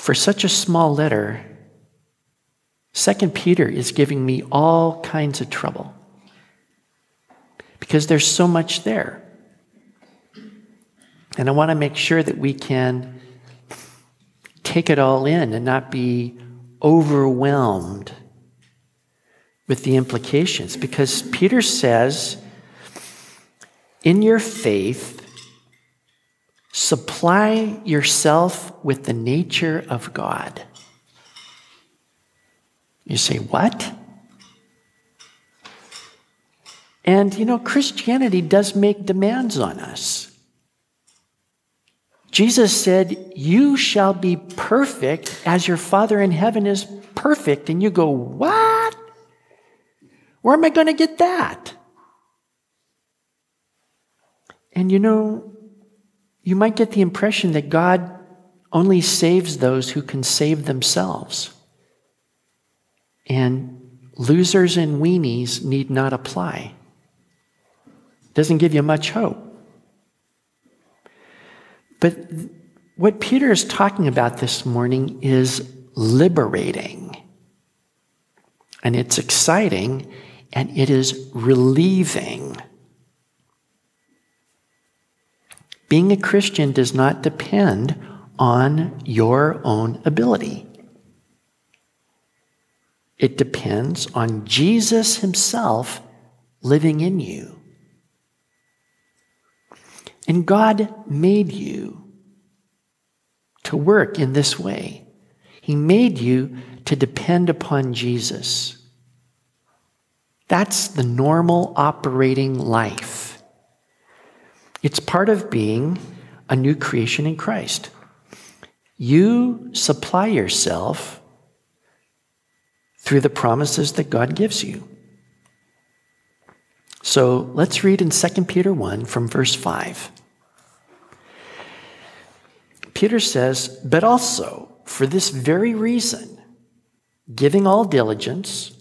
for such a small letter, Second Peter is giving me all kinds of trouble because there's so much there. And I want to make sure that we can take it all in and not be overwhelmed with the implications. Because Peter says, in your faith, supply yourself with the nature of God. You say, what? And you know, Christianity does make demands on us. Jesus said, You shall be perfect as your Father in heaven is perfect. And you go, What? Where am I going to get that? And you know, you might get the impression that God only saves those who can save themselves. And losers and weenies need not apply. Doesn't give you much hope. But what Peter is talking about this morning is liberating. And it's exciting and it is relieving. Being a Christian does not depend on your own ability. It depends on Jesus Himself living in you. And God made you to work in this way. He made you to depend upon Jesus. That's the normal operating life. It's part of being a new creation in Christ. You supply yourself through the promises that God gives you. So let's read in 2 Peter 1 from verse 5. Peter says, But also, for this very reason, giving all diligence,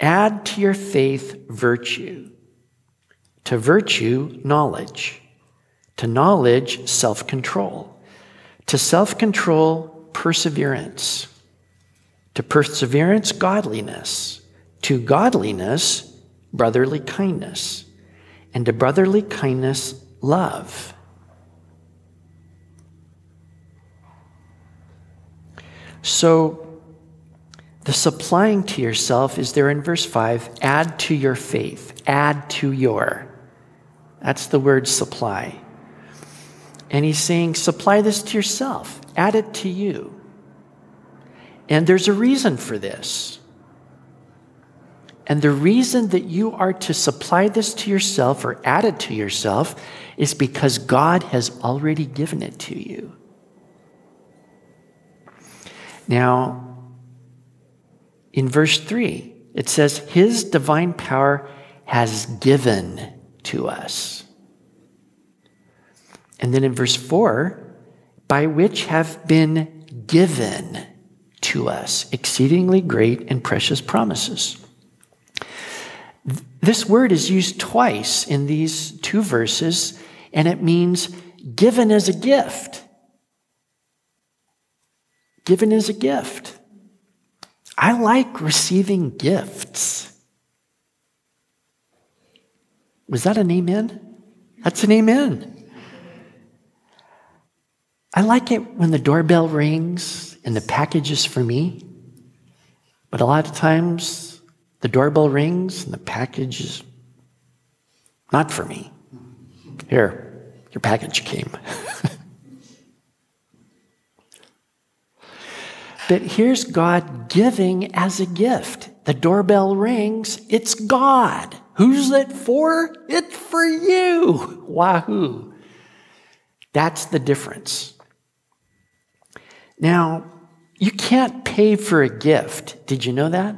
add to your faith virtue, to virtue, knowledge, to knowledge, self control, to self control, perseverance, to perseverance, godliness, to godliness, brotherly kindness, and to brotherly kindness, love. So, the supplying to yourself is there in verse 5 add to your faith, add to your. That's the word supply. And he's saying, supply this to yourself, add it to you. And there's a reason for this. And the reason that you are to supply this to yourself or add it to yourself is because God has already given it to you. Now, in verse 3, it says, His divine power has given to us. And then in verse 4, by which have been given to us exceedingly great and precious promises. This word is used twice in these two verses, and it means given as a gift. Given as a gift. I like receiving gifts. Was that an amen? That's an amen. I like it when the doorbell rings and the package is for me. But a lot of times the doorbell rings and the package is not for me. Here, your package came. but here's God giving as a gift. The doorbell rings, it's God. Who's it for? It's for you. Wahoo. That's the difference. Now, you can't pay for a gift. Did you know that?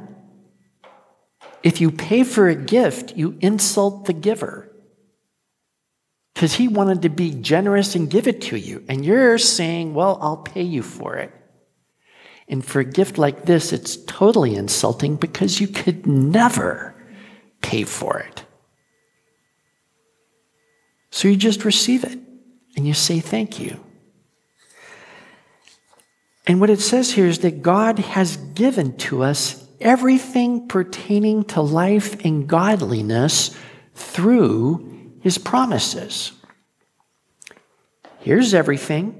If you pay for a gift, you insult the giver. Because he wanted to be generous and give it to you. And you're saying, well, I'll pay you for it. And for a gift like this, it's totally insulting because you could never pay for it. So you just receive it and you say thank you. And what it says here is that God has given to us everything pertaining to life and godliness through his promises. Here's everything.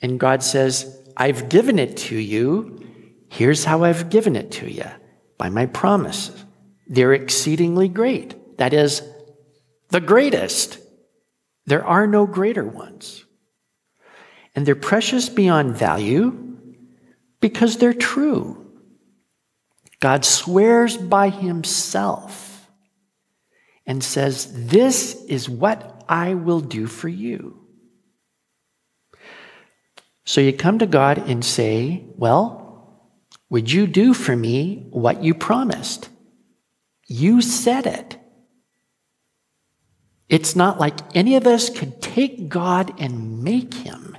And God says, I've given it to you. Here's how I've given it to you by my promises. They're exceedingly great. That is, the greatest. There are no greater ones. And they're precious beyond value because they're true. God swears by himself and says, This is what I will do for you. So you come to God and say, Well, would you do for me what you promised? You said it. It's not like any of us could take God and make him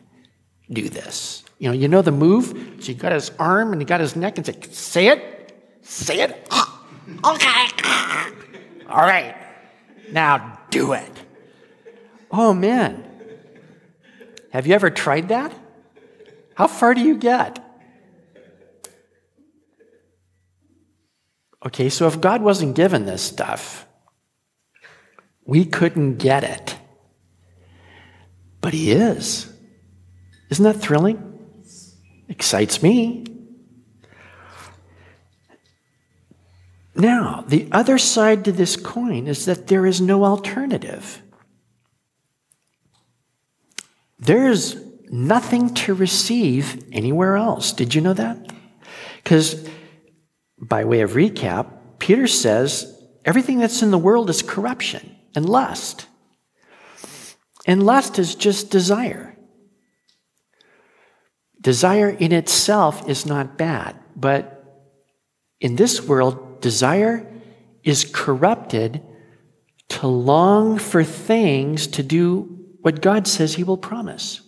do this. You know, you know the move? So you got his arm and he got his neck and say, say it, say it. okay. All right. Now do it. Oh man. Have you ever tried that? How far do you get? Okay, so if God wasn't given this stuff, we couldn't get it. But He is. Isn't that thrilling? Excites me. Now, the other side to this coin is that there is no alternative. There's nothing to receive anywhere else. Did you know that? Because, by way of recap, Peter says everything that's in the world is corruption and lust. And lust is just desire. Desire in itself is not bad, but in this world, desire is corrupted to long for things to do what God says He will promise.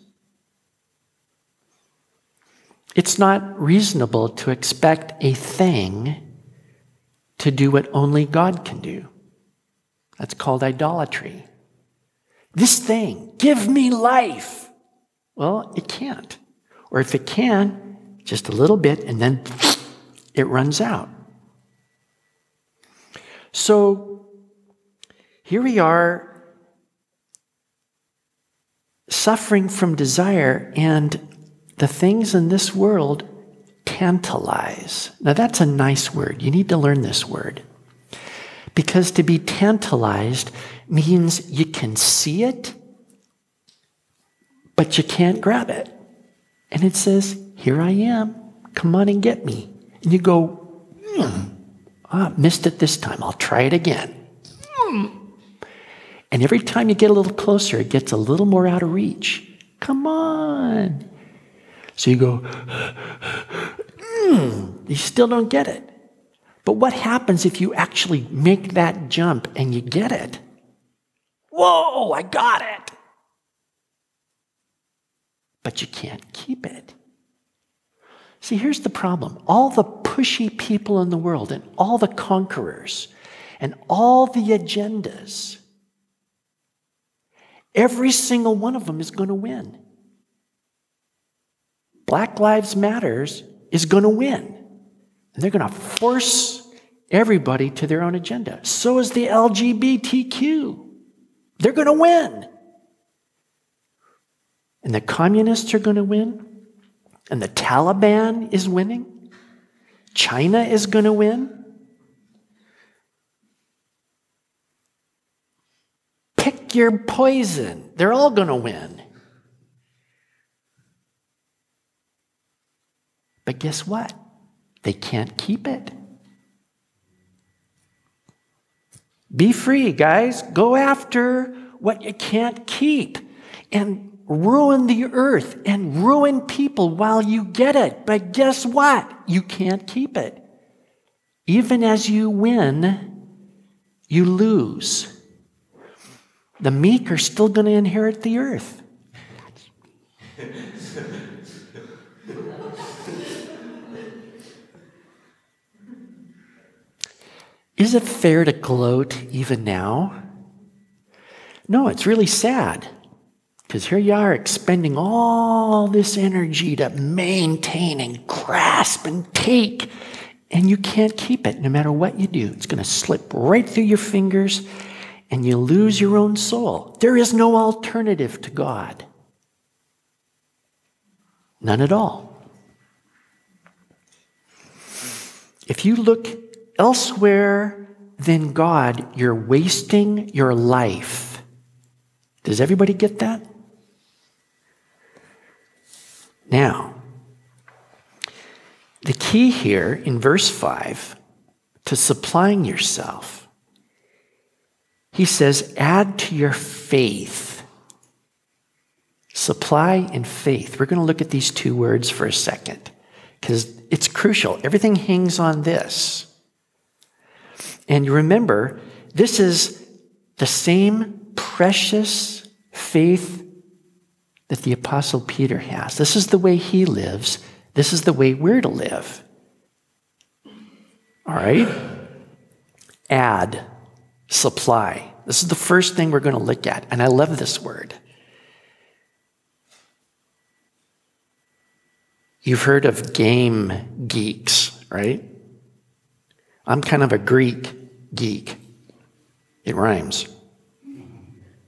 It's not reasonable to expect a thing to do what only God can do. That's called idolatry. This thing, give me life. Well, it can't. Or if it can, just a little bit, and then it runs out. So here we are suffering from desire, and the things in this world tantalize. Now, that's a nice word. You need to learn this word. Because to be tantalized means you can see it, but you can't grab it. And it says, Here I am. Come on and get me. And you go, hmm, ah, missed it this time. I'll try it again. Hmm. And every time you get a little closer, it gets a little more out of reach. Come on. So you go, hmm, you still don't get it. But what happens if you actually make that jump and you get it? Whoa, I got it. But you can't keep it. See, here's the problem all the pushy people in the world, and all the conquerors, and all the agendas, every single one of them is going to win. Black Lives Matters is going to win. And they're going to force everybody to their own agenda. So is the LGBTQ. They're going to win. And the communists are going to win. And the Taliban is winning. China is going to win. Pick your poison. They're all going to win. But guess what? They can't keep it. Be free, guys. Go after what you can't keep and ruin the earth and ruin people while you get it. But guess what? You can't keep it. Even as you win, you lose. The meek are still going to inherit the earth. Is it fair to gloat even now? No, it's really sad. Because here you are expending all this energy to maintain and grasp and take, and you can't keep it no matter what you do. It's going to slip right through your fingers, and you lose your own soul. There is no alternative to God. None at all. If you look elsewhere than God, you're wasting your life. Does everybody get that? Now, the key here in verse 5 to supplying yourself, he says, add to your faith. Supply and faith. We're going to look at these two words for a second because it's crucial. Everything hangs on this. And you remember, this is the same precious faith that the Apostle Peter has. This is the way he lives. This is the way we're to live. All right? Add, supply. This is the first thing we're going to look at. And I love this word. You've heard of game geeks, right? I'm kind of a Greek geek. It rhymes.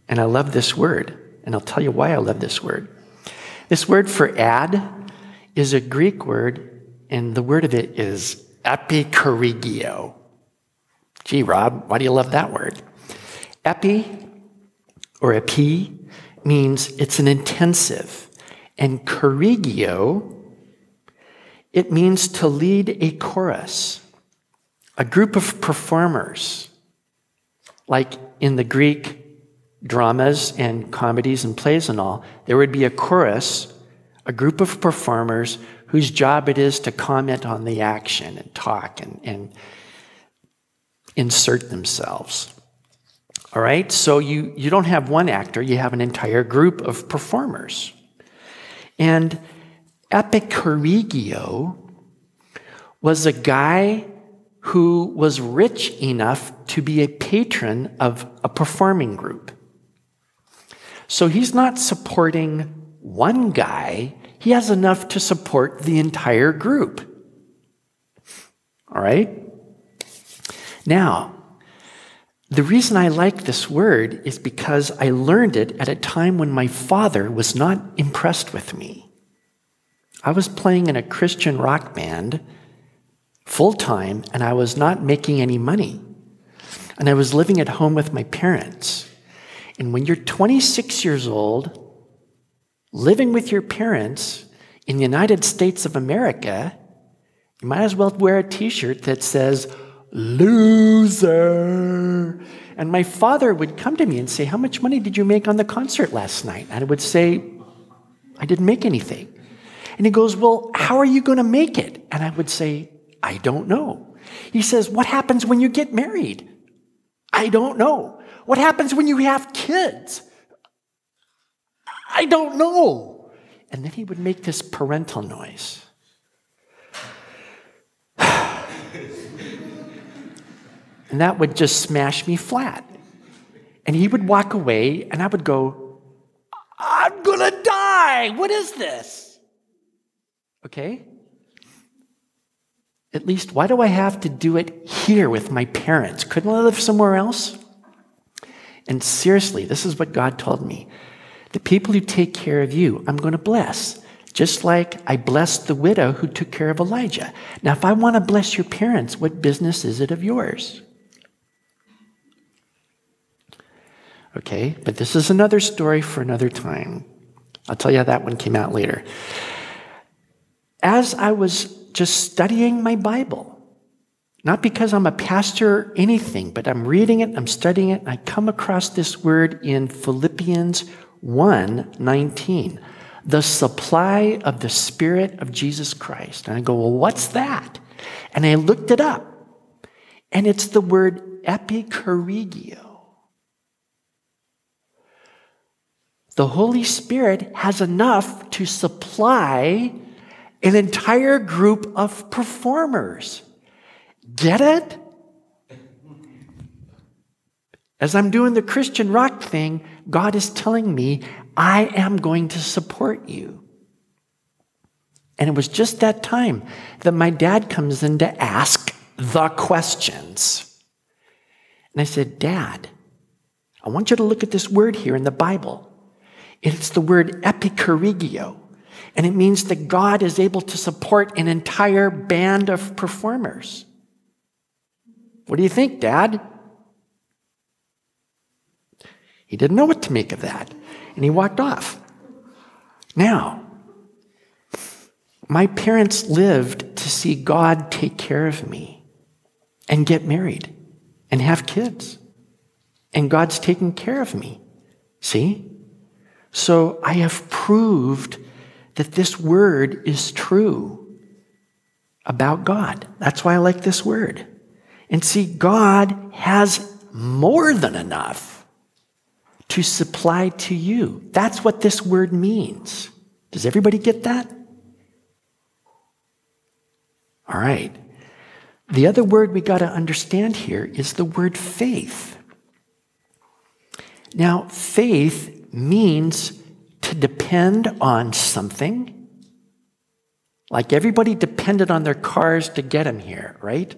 And I love this word. And I'll tell you why I love this word. This word for add is a Greek word, and the word of it is epichoregeo. Gee, Rob, why do you love that word? Epi or epi means it's an intensive, and choregeo, it means to lead a chorus, a group of performers, like in the Greek dramas and comedies and plays and all, there would be a chorus, a group of performers whose job it is to comment on the action and talk and, and insert themselves. All right, so you, you don't have one actor, you have an entire group of performers. And Epicorrigio was a guy who was rich enough to be a patron of a performing group. So he's not supporting one guy, he has enough to support the entire group. All right? Now, the reason I like this word is because I learned it at a time when my father was not impressed with me. I was playing in a Christian rock band full time, and I was not making any money. And I was living at home with my parents. And when you're 26 years old, living with your parents in the United States of America, you might as well wear a t shirt that says, loser. And my father would come to me and say, How much money did you make on the concert last night? And I would say, I didn't make anything. And he goes, Well, how are you going to make it? And I would say, I don't know. He says, What happens when you get married? I don't know. What happens when you have kids? I don't know. And then he would make this parental noise. and that would just smash me flat. And he would walk away, and I would go, I'm gonna die. What is this? Okay? At least, why do I have to do it here with my parents? Couldn't I live somewhere else? And seriously, this is what God told me. The people who take care of you, I'm going to bless. Just like I blessed the widow who took care of Elijah. Now, if I want to bless your parents, what business is it of yours? Okay, but this is another story for another time. I'll tell you how that one came out later. As I was just studying my Bible, not because I'm a pastor or anything, but I'm reading it, I'm studying it, and I come across this word in Philippians 1 19. The supply of the Spirit of Jesus Christ. And I go, well, what's that? And I looked it up. And it's the word epichoregeo. The Holy Spirit has enough to supply an entire group of performers. Get it? As I'm doing the Christian rock thing, God is telling me I am going to support you. And it was just that time that my dad comes in to ask the questions. And I said, Dad, I want you to look at this word here in the Bible. It's the word epichoregeo, and it means that God is able to support an entire band of performers. What do you think, Dad? He didn't know what to make of that, and he walked off. Now, my parents lived to see God take care of me and get married and have kids. And God's taking care of me. See? So I have proved that this word is true about God. That's why I like this word. And see, God has more than enough to supply to you. That's what this word means. Does everybody get that? All right. The other word we got to understand here is the word faith. Now, faith means to depend on something. Like everybody depended on their cars to get them here, right?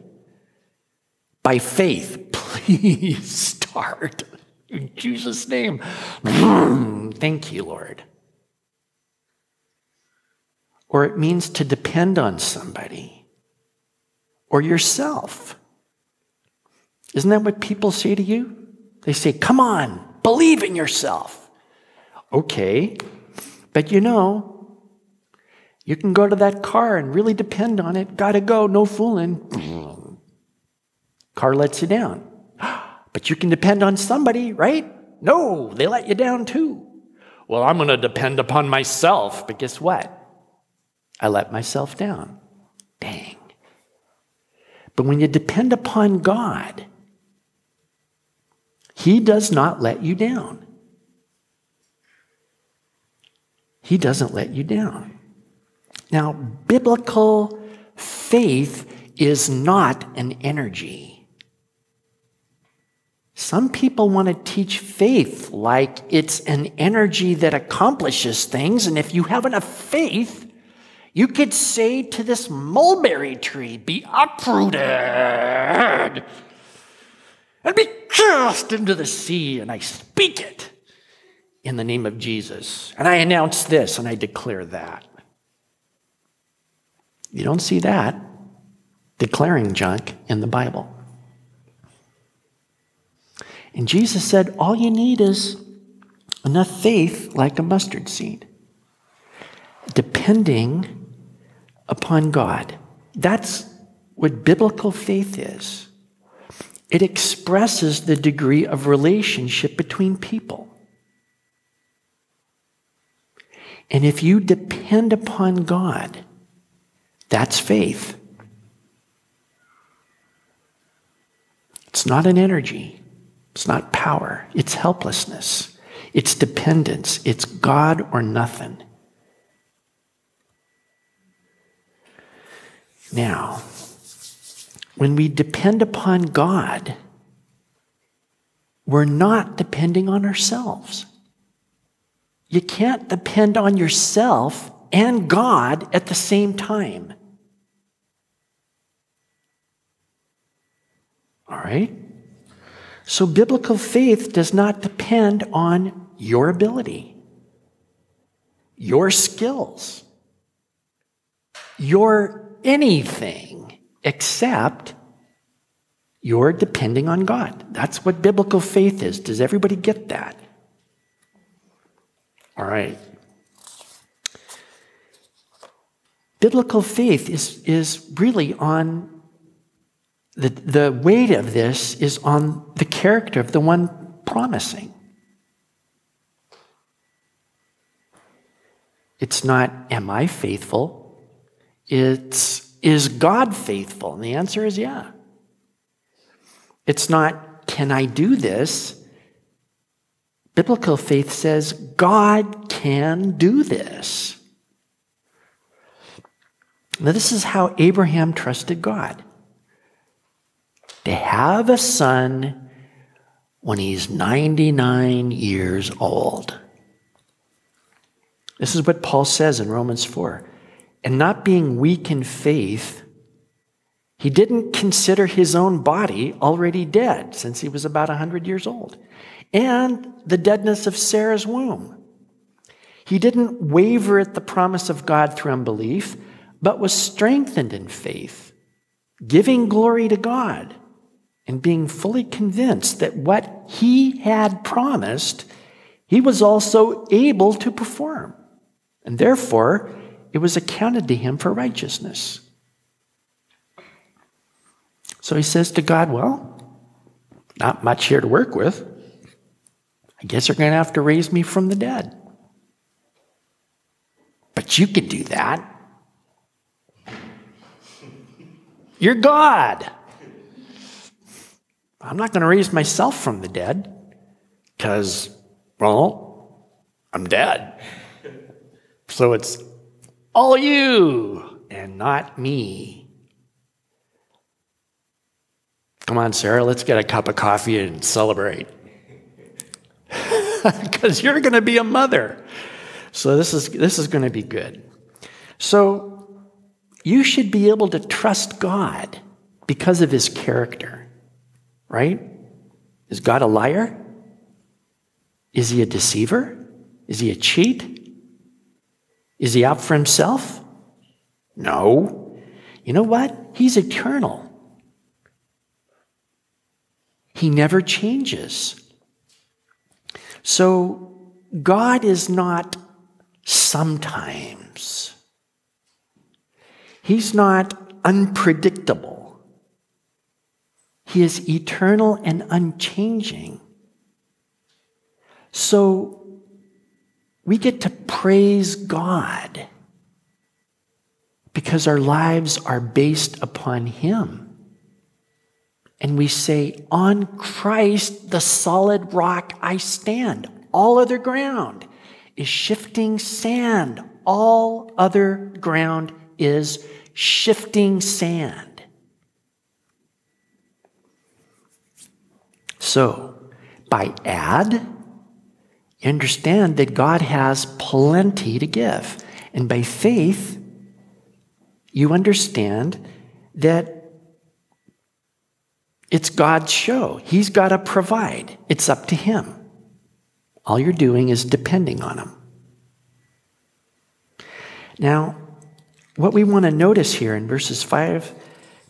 By faith, please start. In Jesus' name. Thank you, Lord. Or it means to depend on somebody or yourself. Isn't that what people say to you? They say, Come on, believe in yourself. Okay, but you know, you can go to that car and really depend on it. Gotta go, no fooling. Car lets you down. But you can depend on somebody, right? No, they let you down too. Well, I'm to depend upon myself, but guess what? I let myself down. Dang. But when you depend upon God, He does not let you down. He doesn't let you down. Now, biblical faith is not an energy. Some people want to teach faith like it's an energy that accomplishes things, and if you have enough faith, you could say to this mulberry tree, Be uprooted and be cast into the sea. And I speak it in the name of Jesus. And I announce this and I declare that. You don't see that declaring junk in the Bible. And Jesus said, All you need is enough faith like a mustard seed, depending upon God. That's what biblical faith is. It expresses the degree of relationship between people. And if you depend upon God, that's faith. It's not an energy, it's not power, it's helplessness, it's dependence, it's God or nothing. Now, when we depend upon God, we're not depending on ourselves. You can't depend on yourself and God at the same time. All right? So, biblical faith does not depend on your ability, your skills, your anything except you're depending on God. That's what biblical faith is. Does everybody get that? All right. Biblical faith is, is really on the, the weight of this is on the character of the one promising. It's not, am I faithful? It's, is God faithful? And the answer is yeah. It's not, can I do this? Biblical faith says God can do this. Now, this is how Abraham trusted God to have a son when he's 99 years old. This is what Paul says in Romans 4. And not being weak in faith, he didn't consider his own body already dead since he was about 100 years old, and the deadness of Sarah's womb. He didn't waver at the promise of God through unbelief, but was strengthened in faith, giving glory to God and being fully convinced that what he had promised, he was also able to perform. And therefore, it was accounted to him for righteousness. So he says to God, Well, not much here to work with. I guess you're going to have to raise me from the dead. But you can do that. You're God. I'm not going to raise myself from the dead because, well, I'm dead. So it's all you and not me. Come on, Sarah, let's get a cup of coffee and celebrate. Because you're going to be a mother. So this is, this is going to be good. So you should be able to trust God because of his character right? Is God a liar? Is he a deceiver? Is he a cheat? Is he out for himself? No. You know what? He's eternal. He never changes. So God is not sometimes. He's not unpredictable. He is eternal and unchanging. So we get to praise God because our lives are based upon Him. And we say, On Christ, the solid rock, I stand. All other ground is shifting sand. All other ground is shifting sand. So, by add, you understand that God has plenty to give. And by faith, you understand that it's God's show. He's got to provide, it's up to Him. All you're doing is depending on Him. Now, what we want to notice here in verses 5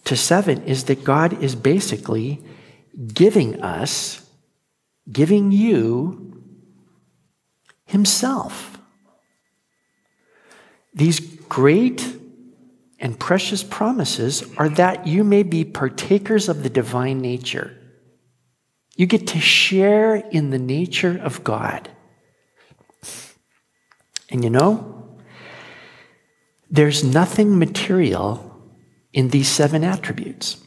to 7 is that God is basically giving us, giving you Himself. These great and precious promises are that you may be partakers of the divine nature. You get to share in the nature of God. And you know, there's nothing material in these seven attributes.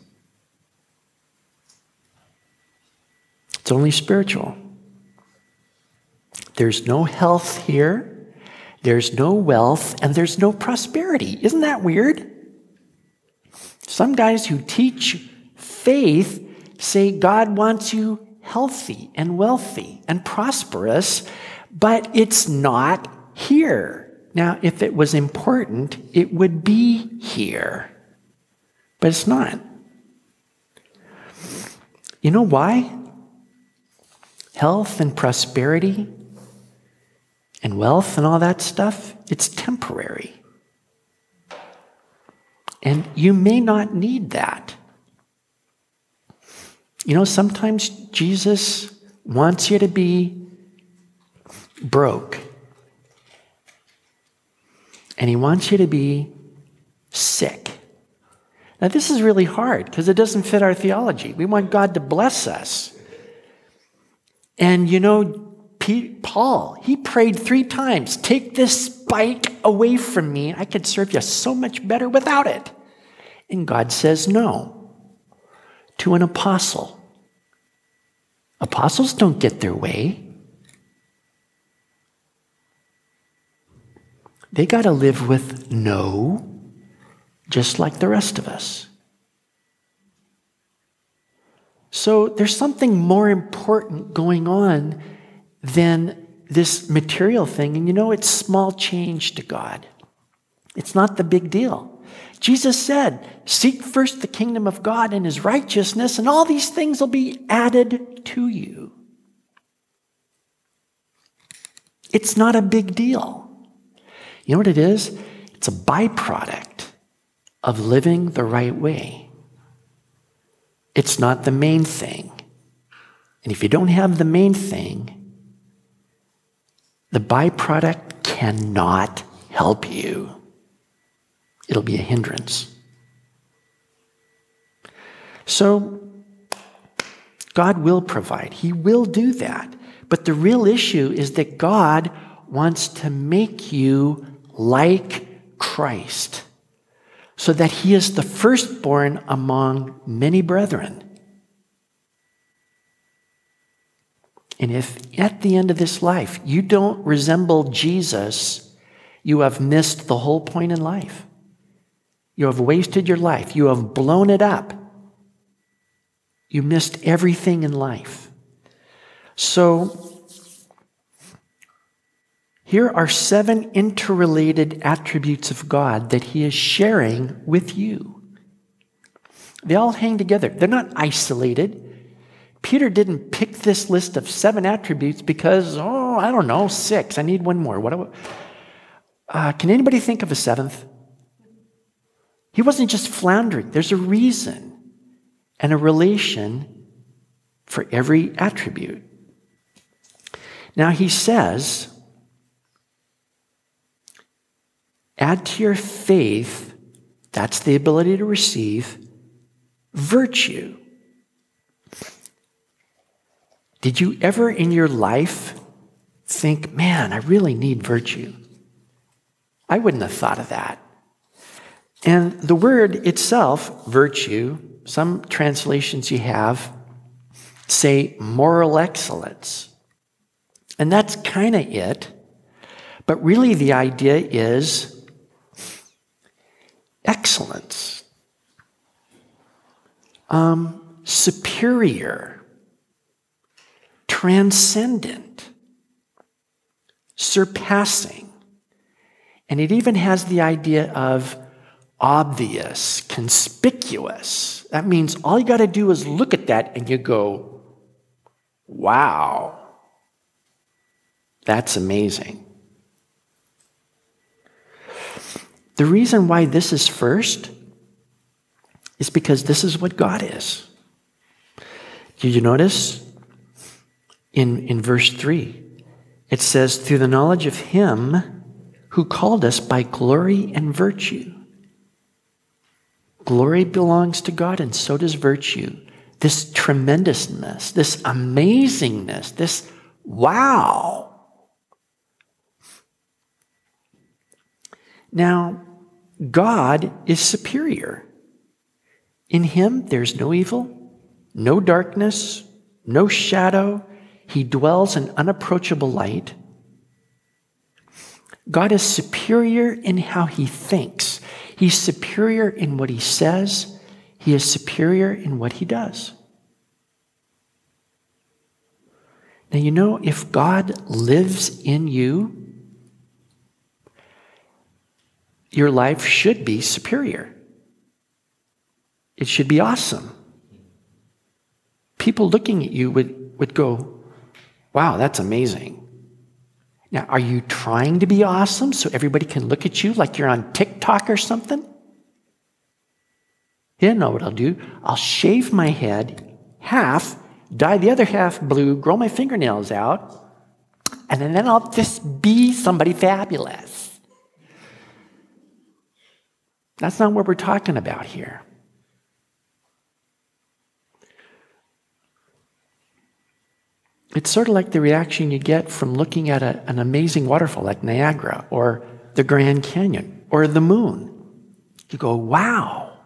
It's only spiritual. There's no health here, there's no wealth, and there's no prosperity. Isn't that weird? Some guys who teach faith say God wants you healthy and wealthy and prosperous, but it's not here. Now, if it was important, it would be here, but it's not. You know why? health and prosperity and wealth and all that stuff, it's temporary. And you may not need that. You know, sometimes Jesus wants you to be broke. And he wants you to be sick. Now, this is really hard because it doesn't fit our theology. We want God to bless us. And you know, Paul, he prayed three times take this spike away from me. I could serve you so much better without it. And God says no to an apostle. Apostles don't get their way. They got to live with no, just like the rest of us. So there's something more important going on than this material thing, and you know, it's small change to God. It's not the big deal. Jesus said, Seek first the kingdom of God and his righteousness, and all these things will be added to you. It's not a big deal. You know what it is? It's a byproduct of living the right way. It's not the main thing. And if you don't have the main thing, the byproduct cannot help you. It'll be a hindrance. So, God will provide, He will do that. But the real issue is that God wants to make you like Christ so that He is the firstborn among many brethren. And if at the end of this life you don't resemble Jesus, you have missed the whole point in life. You have wasted your life. You have blown it up. You missed everything in life. So, here are seven interrelated attributes of God that He is sharing with you. They all hang together, they're not isolated. Peter didn't pick this list of seven attributes because, oh, I don't know, six. I need one more. What? Uh, can anybody think of a seventh? He wasn't just floundering. There's a reason and a relation for every attribute. Now he says, add to your faith, that's the ability to receive, virtue. Did you ever in your life think, man, I really need virtue? I wouldn't have thought of that. And the word itself, virtue, some translations you have say moral excellence. And that's kind of it. But really, the idea is excellence, um, superior, transcendent, surpassing. And it even has the idea of obvious, conspicuous. That means all you got to do is look at that and you go, wow, that's amazing. The reason why this is first is because this is what God is. Did you notice in, in verse 3? It says, through the knowledge of Him who called us by glory and virtue. Glory belongs to God, and so does virtue. This tremendousness, this amazingness, this wow. Now, God is superior. In Him, there's no evil, no darkness, no shadow. He dwells in unapproachable light. God is superior in how He thinks. He's superior in what he says, he is superior in what he does. Now, you know, if God lives in you, your life should be superior. It should be awesome. People looking at you would, would go, wow, that's amazing. Now, are you trying to be awesome so everybody can look at you like you're on TikTok or something? You know what I'll do? I'll shave my head half, dye the other half blue, grow my fingernails out, and then I'll just be somebody fabulous. That's not what we're talking about here. It's sort of like the reaction you get from looking at a, an amazing waterfall like Niagara or the Grand Canyon or the moon. You go, wow.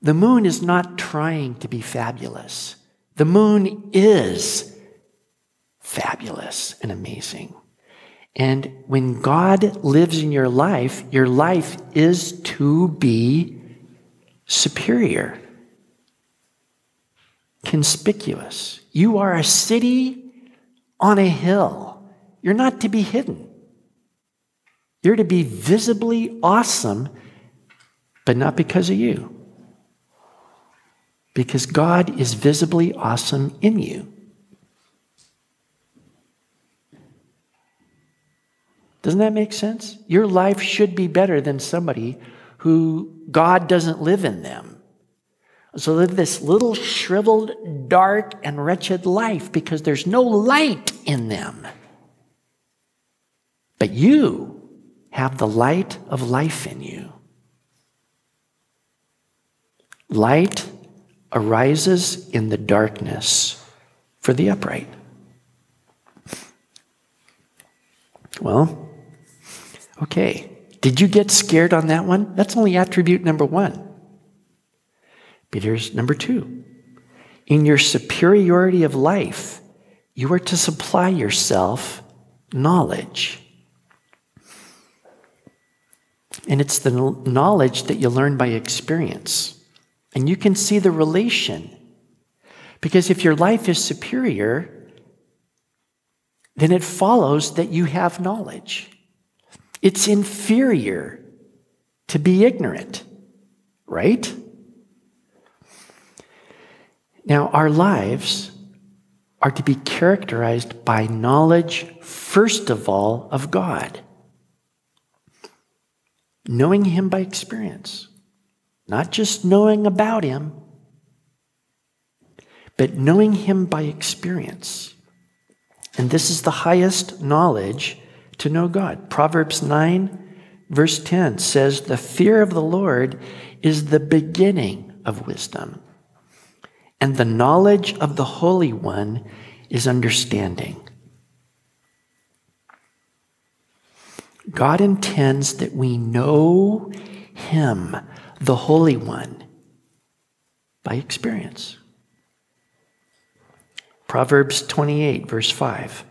The moon is not trying to be fabulous. The moon is fabulous and amazing. And when God lives in your life, your life is to be superior. Conspicuous. You are a city on a hill. You're not to be hidden. You're to be visibly awesome, but not because of you. Because God is visibly awesome in you. Doesn't that make sense? Your life should be better than somebody who God doesn't live in them. So live this little shriveled, dark, and wretched life because there's no light in them. But you have the light of life in you. Light arises in the darkness for the upright. Well, okay. Did you get scared on that one? That's only attribute number one. But here's number two. In your superiority of life, you are to supply yourself knowledge. And it's the knowledge that you learn by experience. And you can see the relation. Because if your life is superior, then it follows that you have knowledge. It's inferior to be ignorant, right? Now, our lives are to be characterized by knowledge, first of all, of God. Knowing Him by experience, not just knowing about Him, but knowing Him by experience. And this is the highest knowledge to know God. Proverbs 9, verse 10 says, The fear of the Lord is the beginning of wisdom, and the knowledge of the Holy One is understanding. God intends that we know Him, the Holy One, by experience. Proverbs 28, verse 5.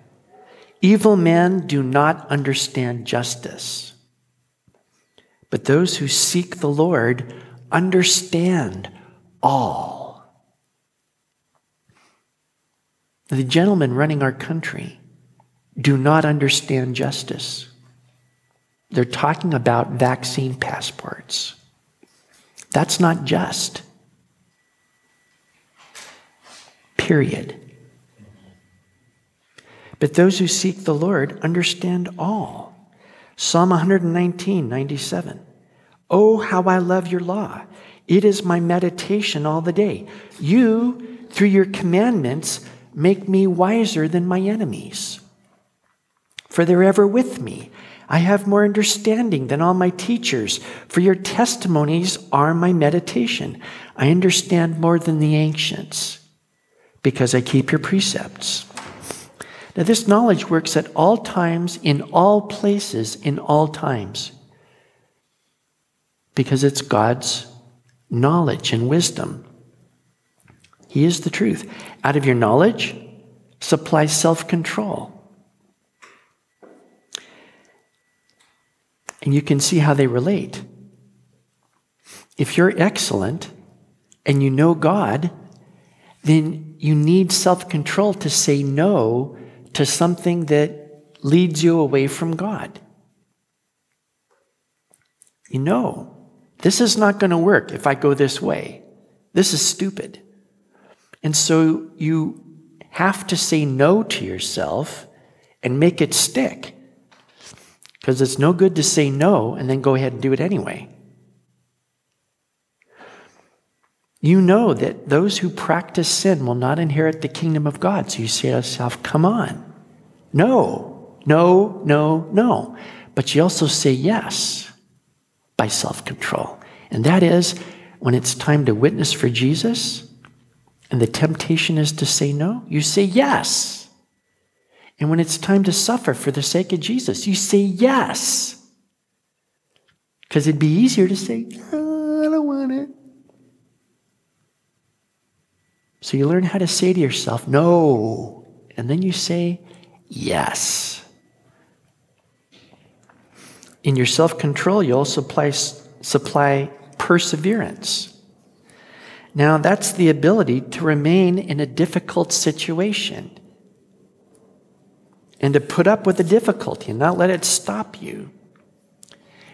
Evil men do not understand justice, but those who seek the Lord understand all. The gentlemen running our country do not understand justice. They're talking about vaccine passports. That's not just. Period. But those who seek the Lord understand all. Psalm 119, 97. Oh, how I love your law. It is my meditation all the day. You, through your commandments, make me wiser than my enemies. For they're ever with me. I have more understanding than all my teachers, for your testimonies are my meditation. I understand more than the ancients, because I keep your precepts. Now, this knowledge works at all times, in all places, in all times, because it's God's knowledge and wisdom. He is the truth. Out of your knowledge, supply self control. And you can see how they relate. If you're excellent and you know God, then you need self control to say no to something that leads you away from God. You know, this is not going to work if I go this way. This is stupid. And so you have to say no to yourself and make it stick. Because it's no good to say no and then go ahead and do it anyway. You know that those who practice sin will not inherit the kingdom of God. So you say to yourself, come on. No, no, no, no. But you also say yes by self control. And that is when it's time to witness for Jesus and the temptation is to say no, you say yes. And when it's time to suffer for the sake of Jesus, you say yes. Because it'd be easier to say, oh, I don't want it. So you learn how to say to yourself, no. And then you say, yes. In your self control, you also supply, supply perseverance. Now, that's the ability to remain in a difficult situation and to put up with the difficulty and not let it stop you.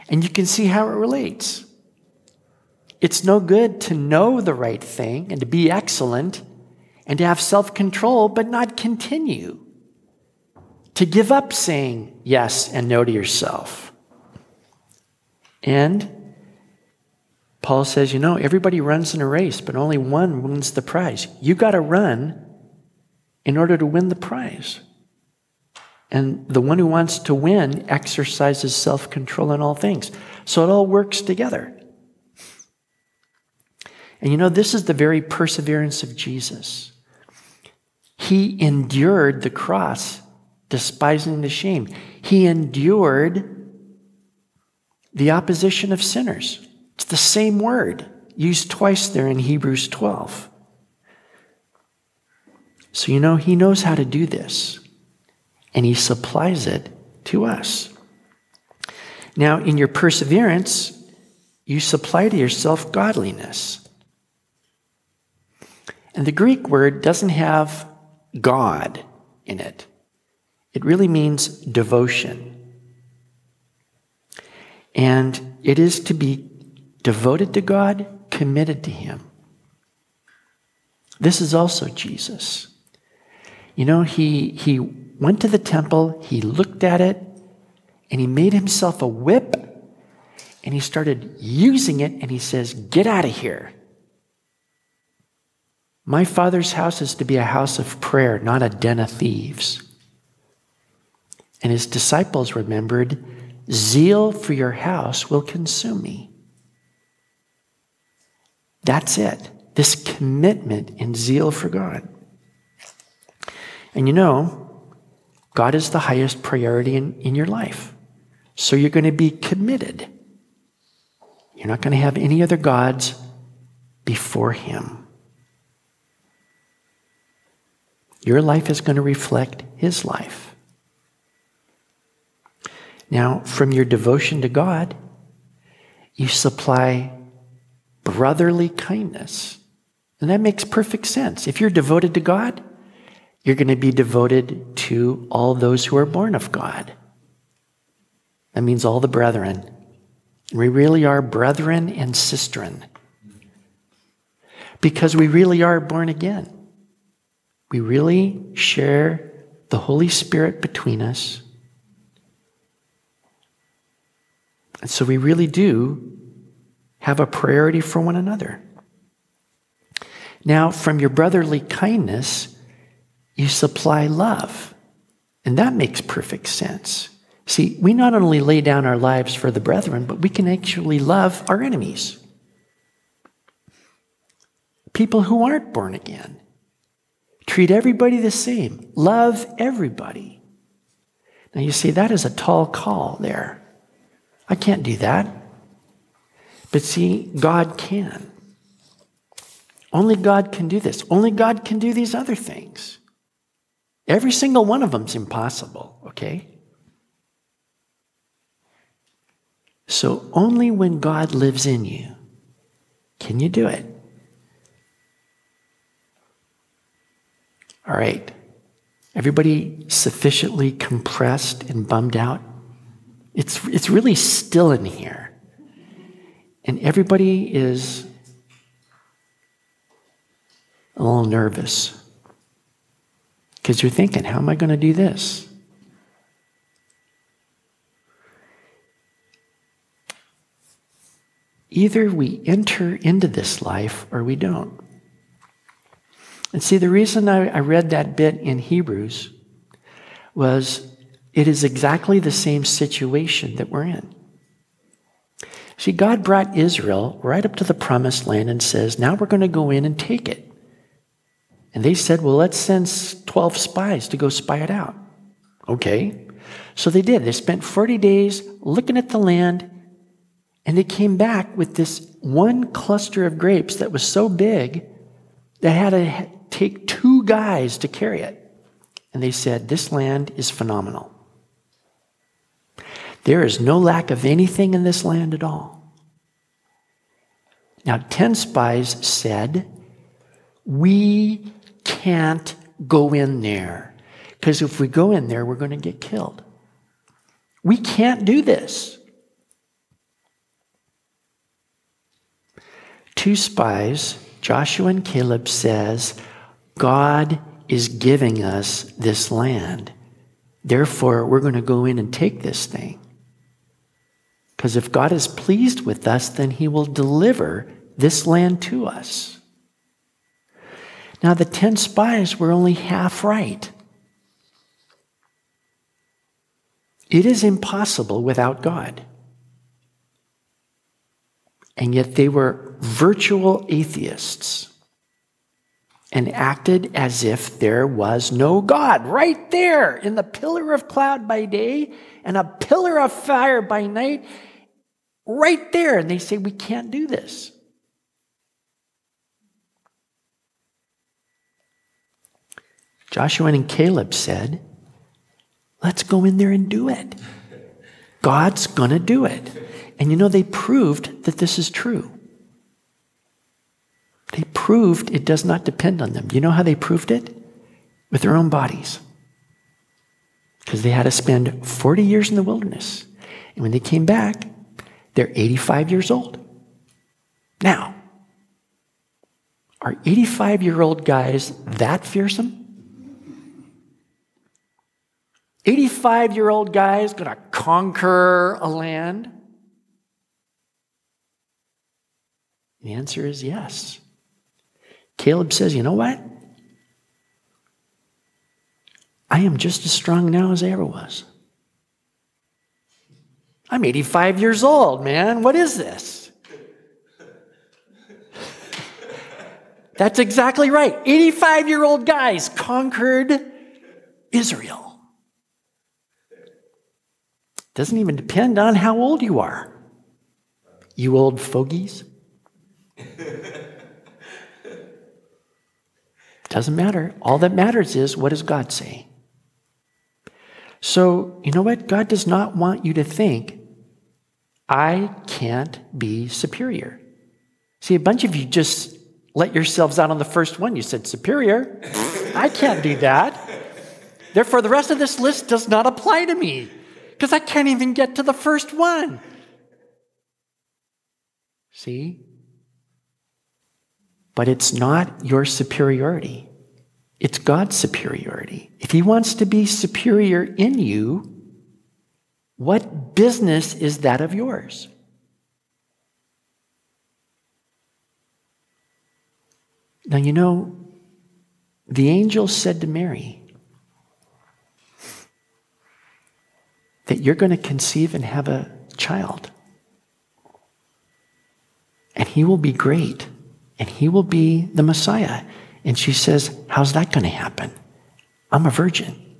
And you can see how it relates. It's no good to know the right thing and to be excellent and to have self control, but not continue. To give up saying yes and no to yourself. And Paul says, you know, everybody runs in a race, but only one wins the prize. You got to run in order to win the prize. And the one who wants to win exercises self control in all things. So it all works together. And you know, this is the very perseverance of Jesus. He endured the cross, despising the shame. He endured the opposition of sinners. It's the same word used twice there in Hebrews 12. So, you know, he knows how to do this, and he supplies it to us. Now, in your perseverance, you supply to yourself godliness. And the Greek word doesn't have God in it, it really means devotion. And it is to be devoted to God, committed to Him. This is also Jesus. You know, he, he went to the temple, he looked at it, and he made himself a whip, and he started using it, and he says, Get out of here. My father's house is to be a house of prayer, not a den of thieves. And his disciples remembered, Zeal for your house will consume me. That's it. This commitment and zeal for God. And you know, God is the highest priority in, in your life. So you're going to be committed. You're not going to have any other gods before Him. Your life is going to reflect His life. Now, from your devotion to God, you supply brotherly kindness. And that makes perfect sense. If you're devoted to God, you're going to be devoted to all those who are born of God. That means all the brethren. We really are brethren and sistren because we really are born again. We really share the Holy Spirit between us. And so we really do have a priority for one another. Now, from your brotherly kindness, you supply love. And that makes perfect sense. See, we not only lay down our lives for the brethren, but we can actually love our enemies. People who aren't born again. Treat everybody the same. Love everybody. Now you see, that is a tall call there. I can't do that. But see, God can. Only God can do this. Only God can do these other things. Every single one of them is impossible, okay? So only when God lives in you can you do it. All right. Everybody sufficiently compressed and bummed out? It's, it's really still in here. And everybody is a little nervous because you're thinking, how am I going to do this? Either we enter into this life or we don't. And see, the reason I, I read that bit in Hebrews was it is exactly the same situation that we're in. See, God brought Israel right up to the promised land and says, now we're going to go in and take it. And they said, well, let's send 12 spies to go spy it out. Okay. So they did. They spent 40 days looking at the land, and they came back with this one cluster of grapes that was so big that had to take two guys to carry it. And they said, This land is phenomenal. There is no lack of anything in this land at all. Now, 10 spies said, We can't go in there because if we go in there, we're going to get killed. We can't do this. Two spies, Joshua and Caleb, says, God is giving us this land. Therefore, we're going to go in and take this thing. Because if God is pleased with us, then he will deliver this land to us. Now, the 10 spies were only half right. It is impossible without God. And yet they were virtual atheists and acted as if there was no God right there in the pillar of cloud by day and a pillar of fire by night, right there. And they say, We can't do this. Joshua and Caleb said, Let's go in there and do it. God's going to do it. And you know, they proved that this is true. They proved it does not depend on them. You know how they proved it? With their own bodies. Because they had to spend 40 years in the wilderness. And when they came back, they're 85 years old. Now, are 85 year old guys that fearsome? 85 year old guys going to conquer a land? The answer is yes. Caleb says, You know what? I am just as strong now as I ever was. I'm 85 years old, man. What is this? That's exactly right. 85 year old guys conquered Israel. Doesn't even depend on how old you are. You old fogies. Doesn't matter. All that matters is what does God say? So, you know what? God does not want you to think, I can't be superior. See, a bunch of you just let yourselves out on the first one. You said, superior. I can't do that. Therefore, the rest of this list does not apply to me because I can't even get to the first one. See? But it's not your superiority, it's God's superiority. If He wants to be superior in you, what business is that of yours? Now, you know, the angel said to Mary, that you're going to conceive and have a child. And he will be great. And he will be the Messiah. And she says, How's that going to happen? I'm a virgin.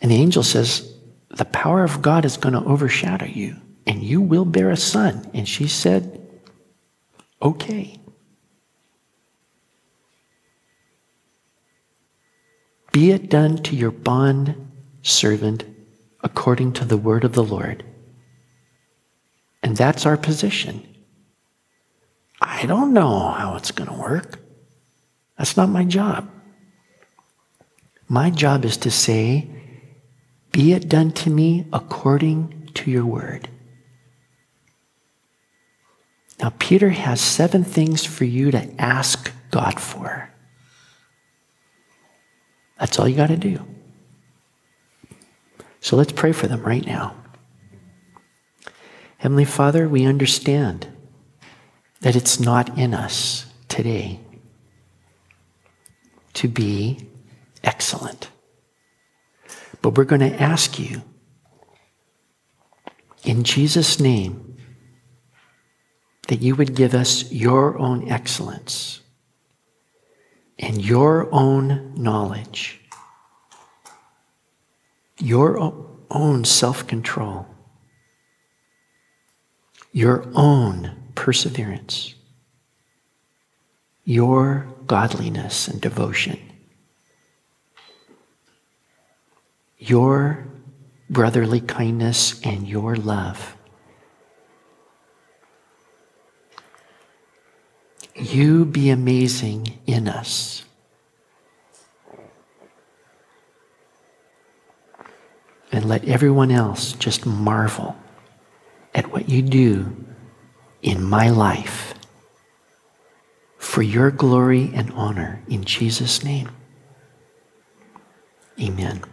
And the angel says, The power of God is going to overshadow you, and you will bear a son. And she said, Okay. Be it done to your bond servant according to the word of the Lord. And that's our position. I don't know how it's going to work. That's not my job. My job is to say, Be it done to me according to your word. Now, Peter has seven things for you to ask God for. That's all you got to do. So let's pray for them right now. Heavenly Father, we understand that it's not in us today to be excellent. But we're going to ask you in Jesus' name that you would give us your own excellence and your own knowledge your own self control, your own perseverance, your godliness and devotion, your brotherly kindness and your love. you be amazing in us. And let everyone else just marvel at what you do in my life for your glory and honor in Jesus' name. Amen.